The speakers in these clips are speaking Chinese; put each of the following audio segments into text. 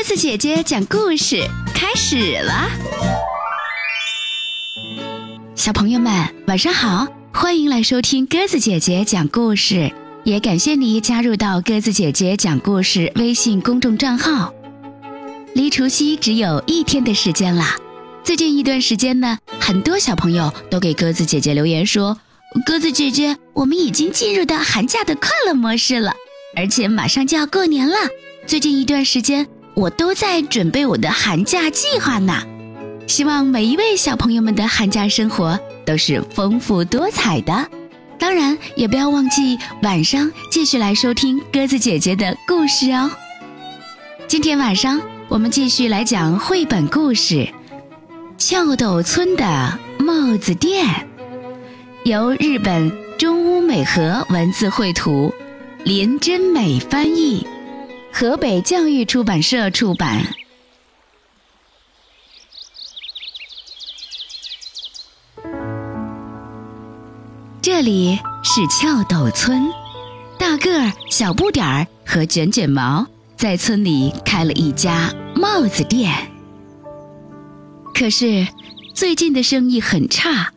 鸽子姐姐讲故事开始了，小朋友们晚上好，欢迎来收听鸽子姐姐讲故事，也感谢你加入到鸽子姐姐讲故事微信公众账号。离除夕只有一天的时间啦，最近一段时间呢，很多小朋友都给鸽子姐姐留言说，鸽子姐姐，我们已经进入到寒假的快乐模式了，而且马上就要过年了，最近一段时间。我都在准备我的寒假计划呢，希望每一位小朋友们的寒假生活都是丰富多彩的。当然，也不要忘记晚上继续来收听鸽子姐姐的故事哦。今天晚上我们继续来讲绘本故事《翘斗村的帽子店》，由日本中屋美和文字绘图，林真美翻译。河北教育出版社出版。这里是翘斗村，大个儿、小不点儿和卷卷毛在村里开了一家帽子店。可是最近的生意很差。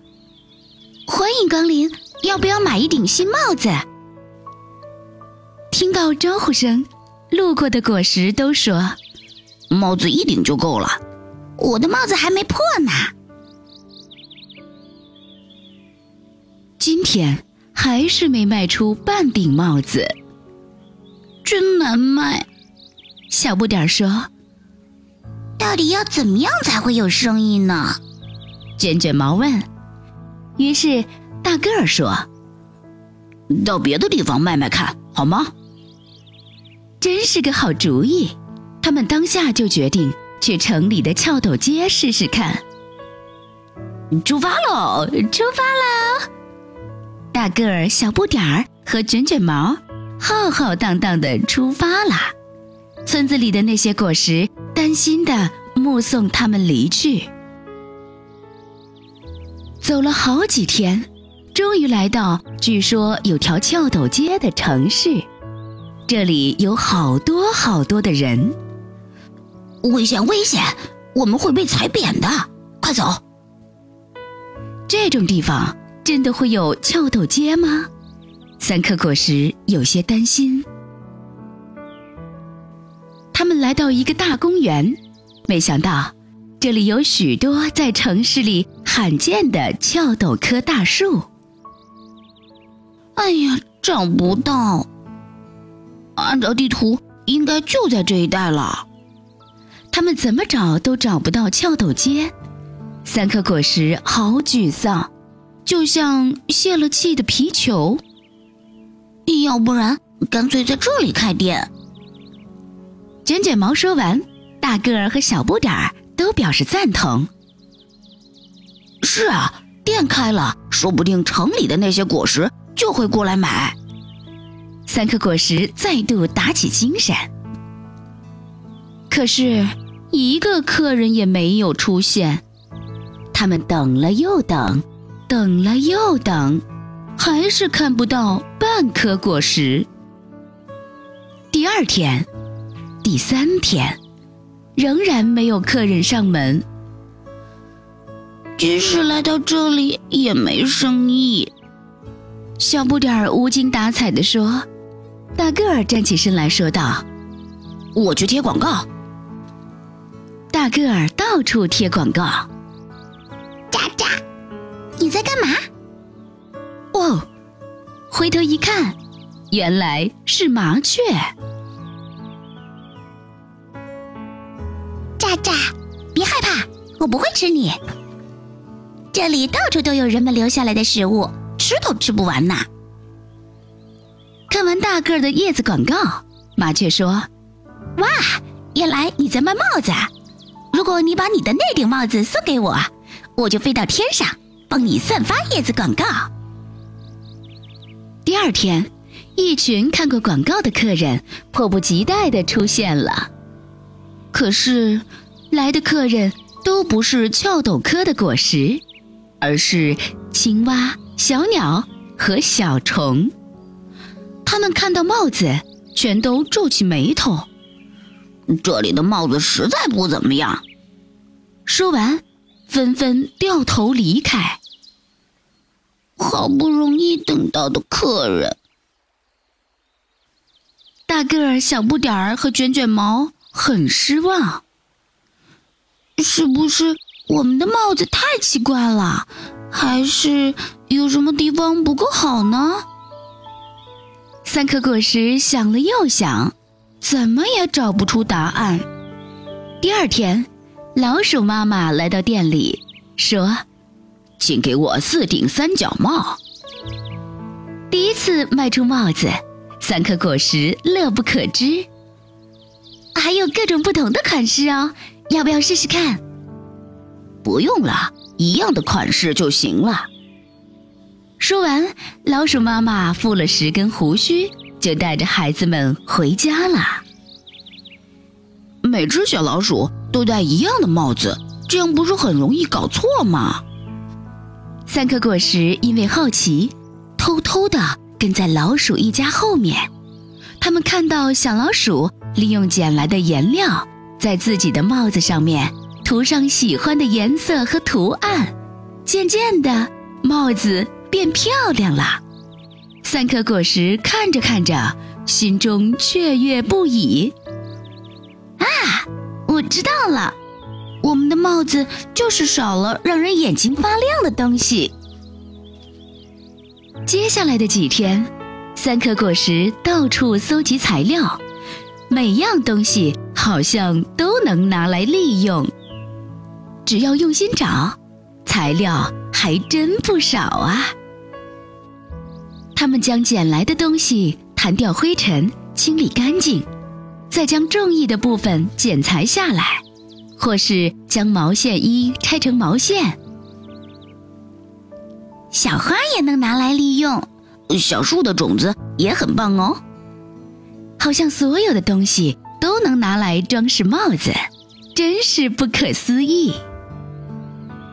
欢迎光临，要不要买一顶新帽子？听到招呼声。路过的果实都说：“帽子一顶就够了，我的帽子还没破呢。”今天还是没卖出半顶帽子，真难卖。小不点说：“到底要怎么样才会有生意呢？”卷卷毛问。于是大个儿说：“到别的地方卖卖看好吗？”真是个好主意，他们当下就决定去城里的翘斗街试试看。出发喽！出发喽！大个儿、小不点儿和卷卷毛浩浩荡荡的出发啦。村子里的那些果实担心的目送他们离去。走了好几天，终于来到据说有条翘斗街的城市。这里有好多好多的人，危险危险！我们会被踩扁的，快走！这种地方真的会有翘斗街吗？三颗果实有些担心。他们来到一个大公园，没想到这里有许多在城市里罕见的翘斗棵大树。哎呀，找不到！按照地图，应该就在这一带了。他们怎么找都找不到翘斗街，三颗果实好沮丧，就像泄了气的皮球。要不然，干脆在这里开店。卷卷毛说完，大个儿和小不点儿都表示赞同。是啊，店开了，说不定城里的那些果实就会过来买。三颗果实再度打起精神，可是一个客人也没有出现。他们等了又等，等了又等，还是看不到半颗果实。第二天，第三天，仍然没有客人上门。即使来到这里也没生意。小不点儿无精打采地说。大个儿站起身来说道：“我去贴广告。”大个儿到处贴广告。渣渣，你在干嘛？哦，回头一看，原来是麻雀。渣渣，别害怕，我不会吃你。这里到处都有人们留下来的食物，吃都吃不完呢。看完大个儿的叶子广告，麻雀说：“哇，原来你在卖帽子！如果你把你的那顶帽子送给我，我就飞到天上帮你散发叶子广告。”第二天，一群看过广告的客人迫不及待地出现了。可是，来的客人都不是翘斗科的果实，而是青蛙、小鸟和小虫。他们看到帽子，全都皱起眉头。这里的帽子实在不怎么样。说完，纷纷掉头离开。好不容易等到的客人，大个儿、小不点儿和卷卷毛很失望。是不是我们的帽子太奇怪了？还是有什么地方不够好呢？三颗果实想了又想，怎么也找不出答案。第二天，老鼠妈妈来到店里，说：“请给我四顶三角帽。”第一次卖出帽子，三颗果实乐不可支。还有各种不同的款式哦，要不要试试看？不用了，一样的款式就行了。说完，老鼠妈妈付了十根胡须，就带着孩子们回家了。每只小老鼠都戴一样的帽子，这样不是很容易搞错吗？三颗果实因为好奇，偷偷的跟在老鼠一家后面。他们看到小老鼠利用捡来的颜料，在自己的帽子上面涂上喜欢的颜色和图案，渐渐的，帽子。变漂亮了，三颗果实看着看着，心中雀跃不已。啊，我知道了，我们的帽子就是少了让人眼睛发亮的东西。接下来的几天，三颗果实到处搜集材料，每样东西好像都能拿来利用，只要用心找，材料还真不少啊。他们将捡来的东西弹掉灰尘，清理干净，再将中意的部分剪裁下来，或是将毛线衣拆成毛线。小花也能拿来利用，小树的种子也很棒哦。好像所有的东西都能拿来装饰帽子，真是不可思议。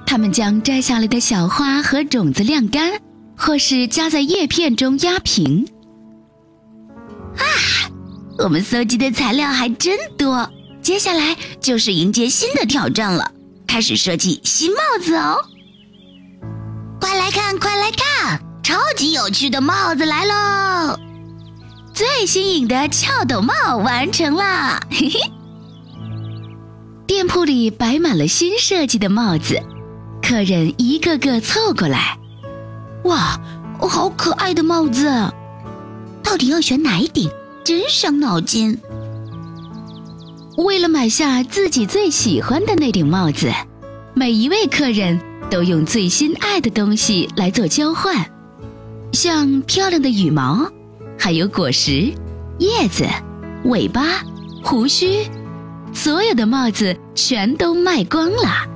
他们将摘下来的小花和种子晾干。或是夹在叶片中压平。啊，我们搜集的材料还真多，接下来就是迎接新的挑战了，开始设计新帽子哦！快来看，快来看，超级有趣的帽子来喽！最新颖的翘斗帽完成了，嘿嘿。店铺里摆满了新设计的帽子，客人一个个凑过来。哇，好可爱的帽子！到底要选哪一顶？真伤脑筋。为了买下自己最喜欢的那顶帽子，每一位客人都用最心爱的东西来做交换，像漂亮的羽毛，还有果实、叶子、尾巴、胡须，所有的帽子全都卖光了。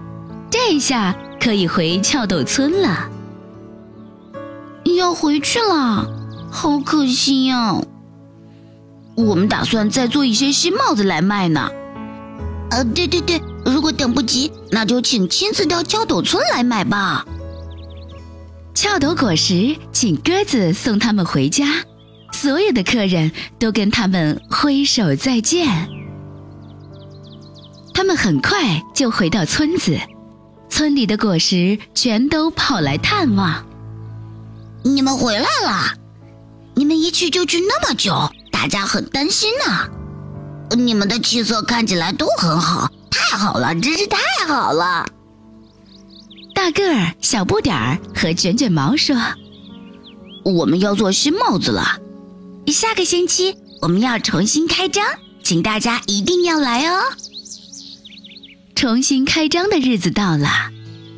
这下可以回翘斗村了。要回去了，好可惜呀！我们打算再做一些新帽子来卖呢。呃，对对对，如果等不及，那就请亲自到翘斗村来买吧。翘斗果实请鸽子送他们回家，所有的客人都跟他们挥手再见。他们很快就回到村子，村里的果实全都跑来探望。你们回来了，你们一去就去那么久，大家很担心呢。你们的气色看起来都很好，太好了，真是太好了。大个儿、小不点儿和卷卷毛说：“我们要做新帽子了，下个星期我们要重新开张，请大家一定要来哦。”重新开张的日子到了。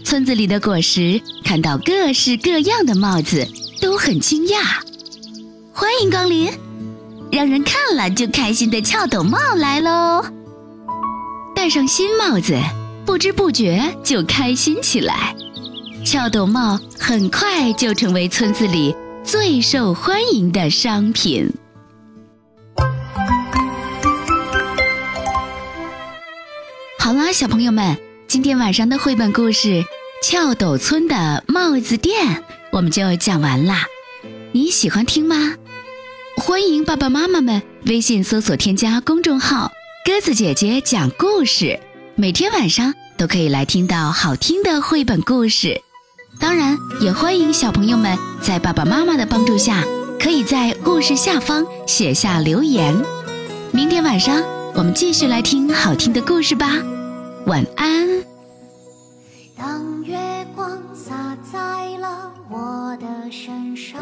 村子里的果实看到各式各样的帽子，都很惊讶。欢迎光临，让人看了就开心的翘斗帽来喽！戴上新帽子，不知不觉就开心起来。翘斗帽很快就成为村子里最受欢迎的商品。好啦，小朋友们，今天晚上的绘本故事。翘斗村的帽子店，我们就讲完啦。你喜欢听吗？欢迎爸爸妈妈们微信搜索添加公众号鸽子姐姐讲故事，每天晚上都可以来听到好听的绘本故事。当然，也欢迎小朋友们在爸爸妈妈的帮助下，可以在故事下方写下留言。明天晚上我们继续来听好听的故事吧，晚安。当月光洒在了我的身上，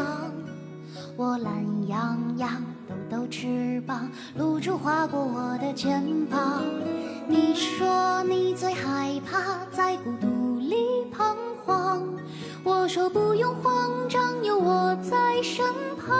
我懒洋洋抖抖翅膀，露珠划过我的肩膀。你说你最害怕在孤独里彷徨，我说不用慌张，有我在身旁，